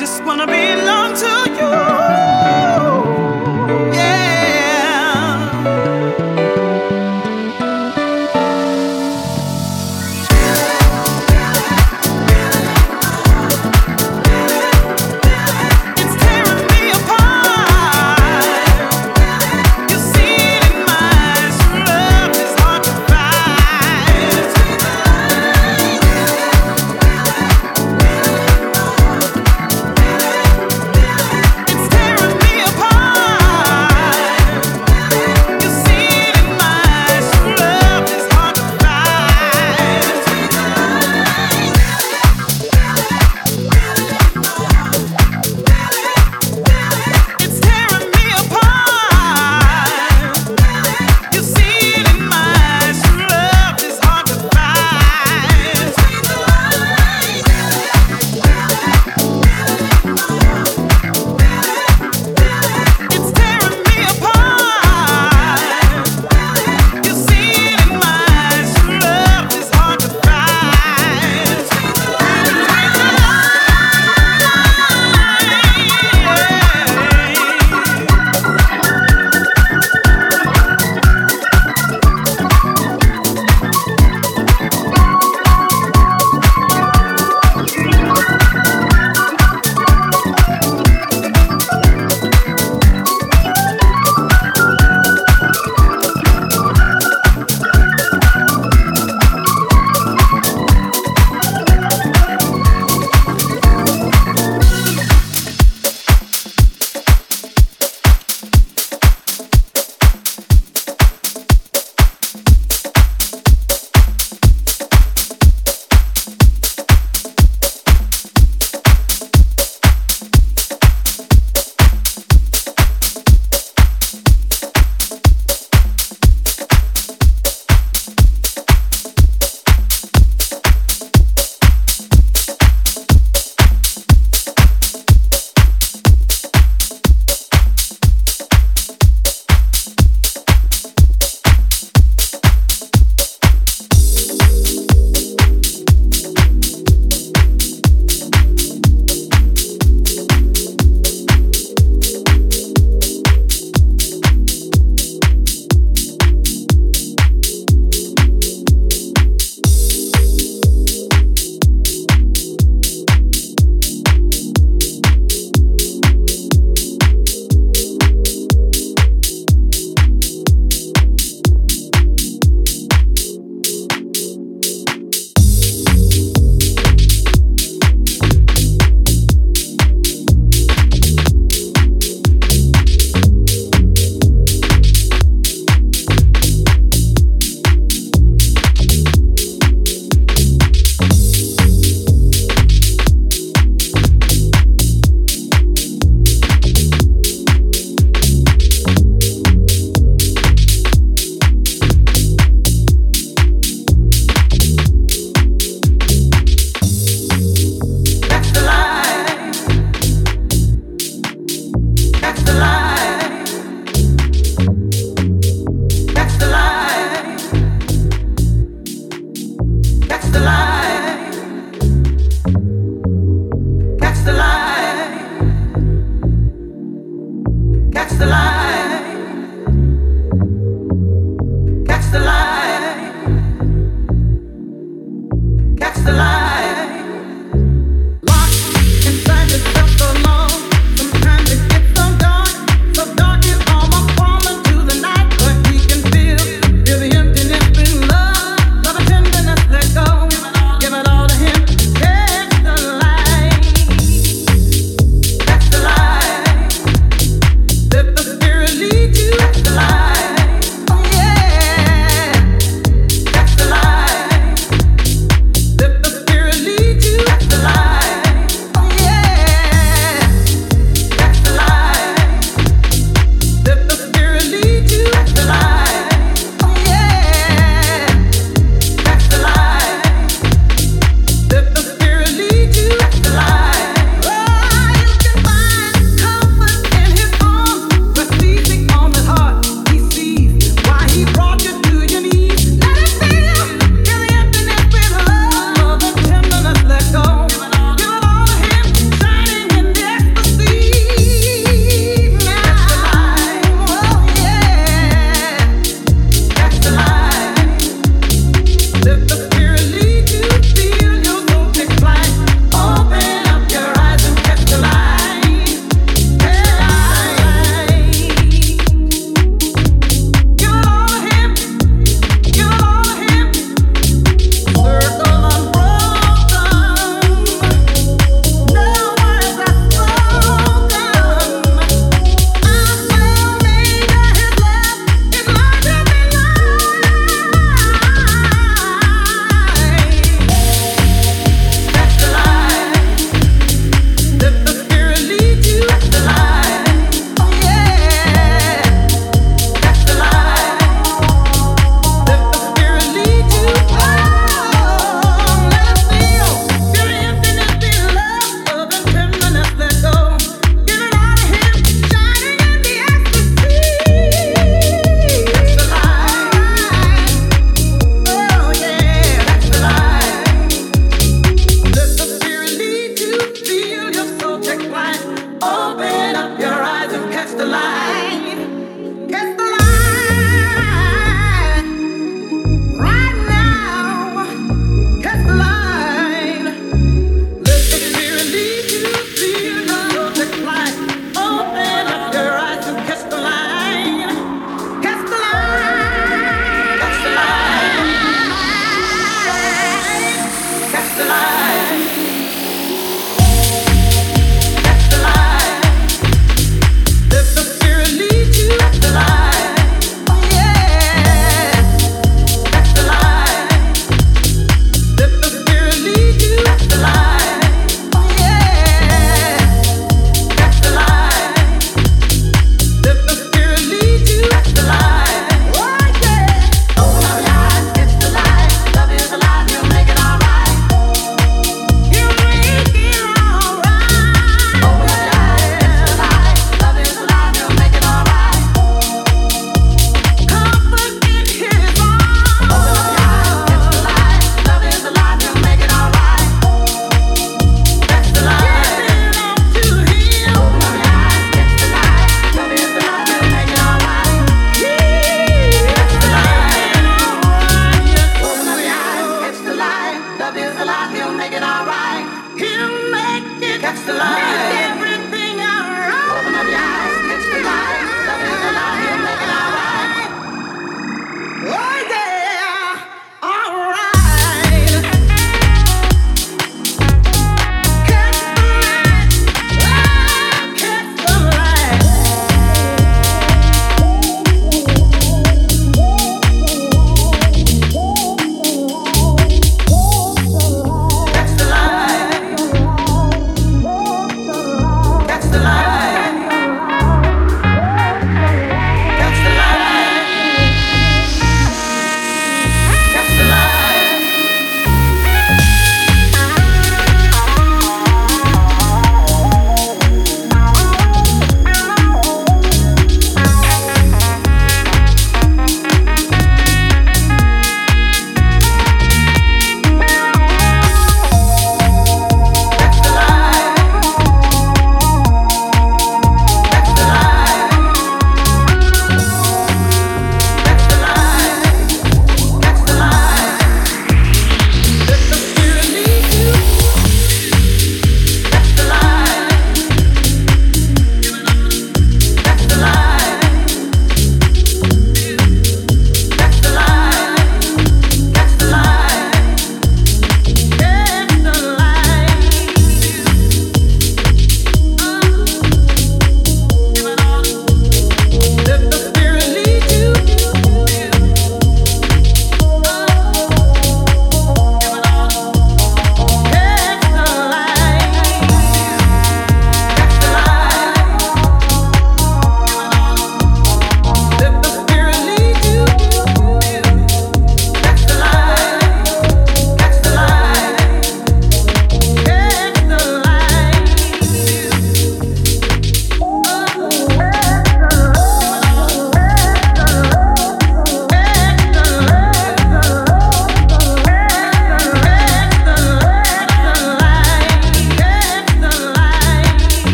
just wanna belong to you.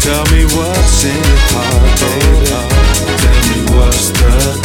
Tell me what's in your heart, baby. Tell me what's the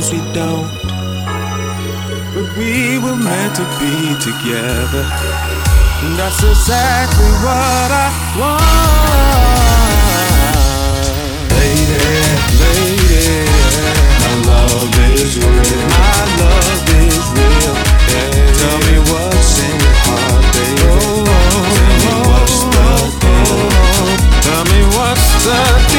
sometimes we don't. But we were meant to be together. And that's exactly what I want. Lady, lady, my love is real. My love is real. Baby. Tell me what's in your heart, baby. Oh, oh, Tell me what's the deal. Tell me what's the deal.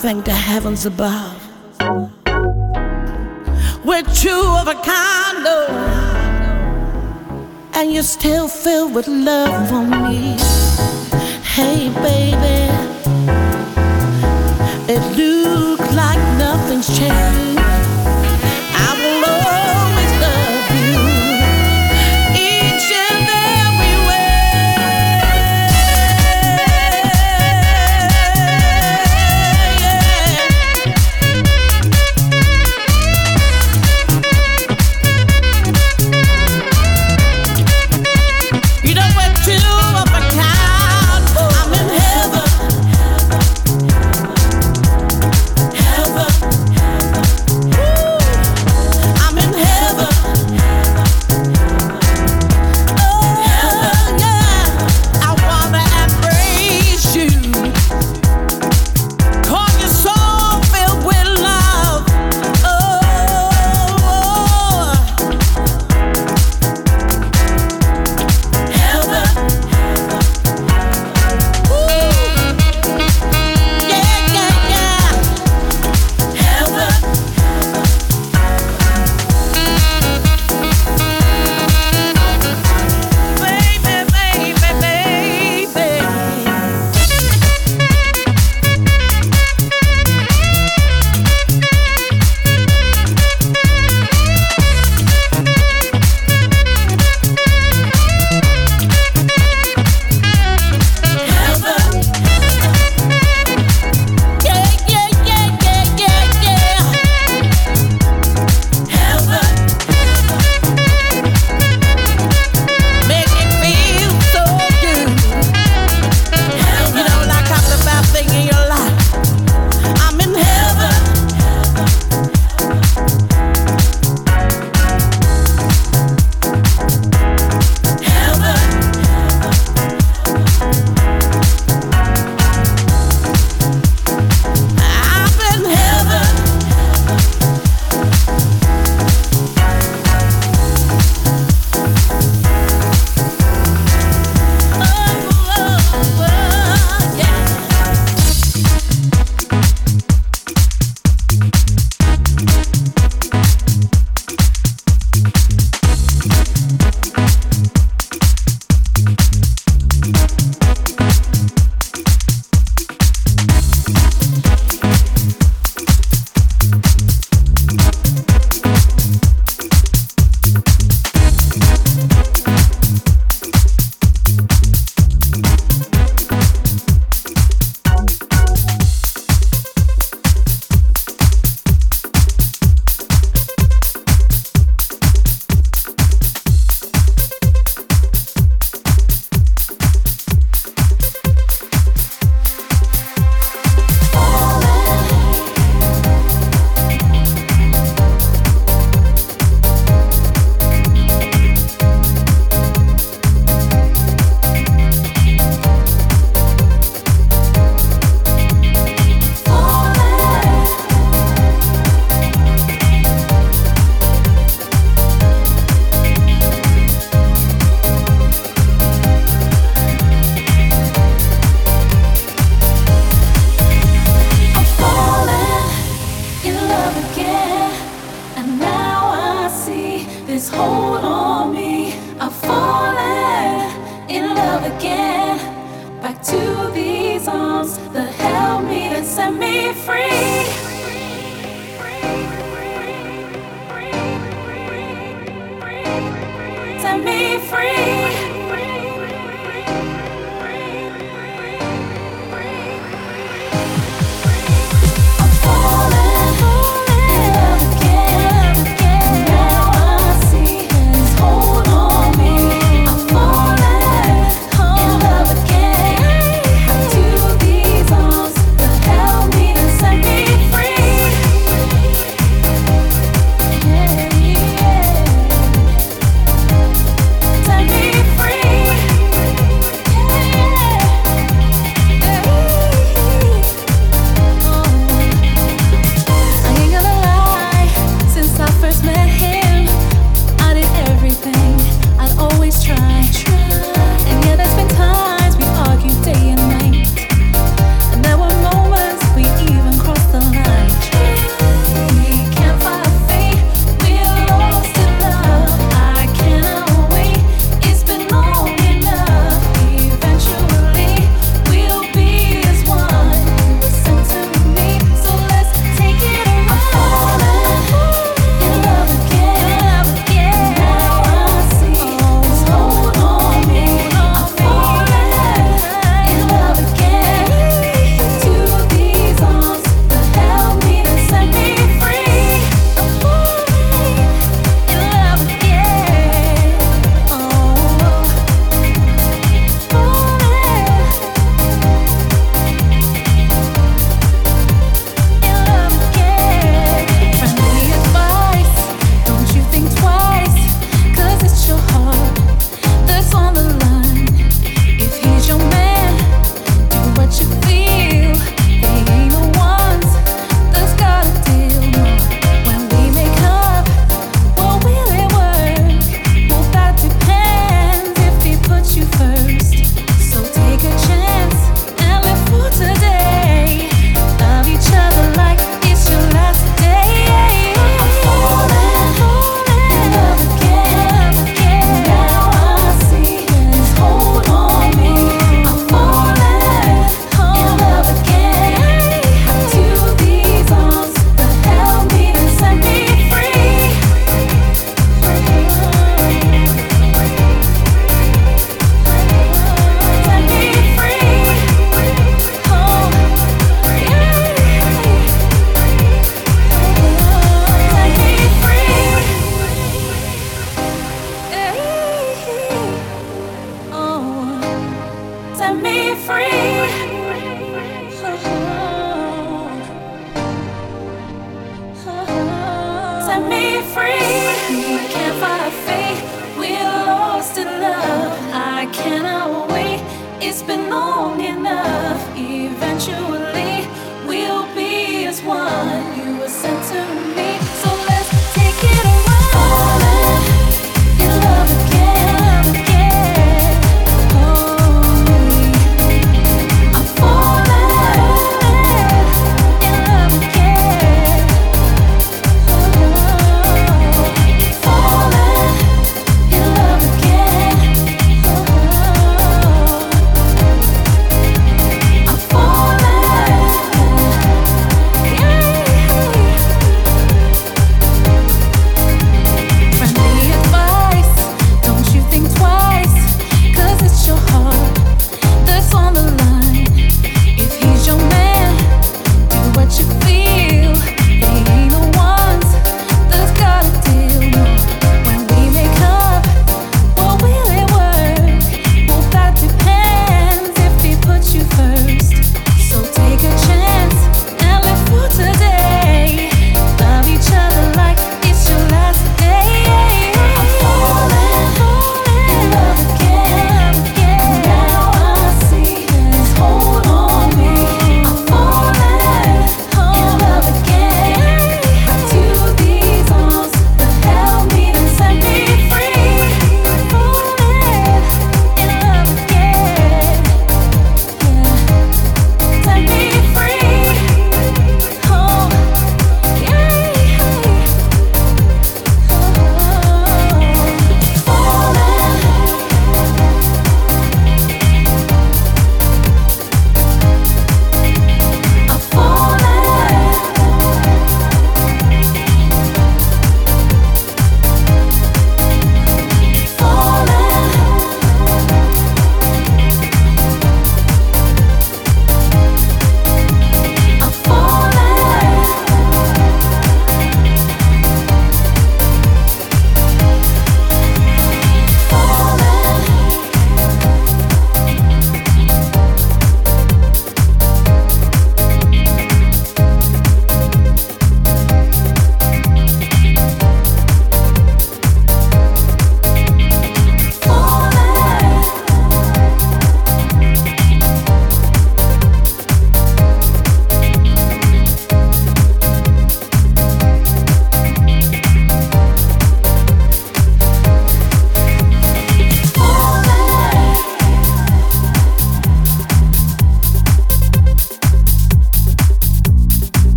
Thank the heavens above. We're two of a kind, Lord, and you're still filled with love for me. Hey, baby, me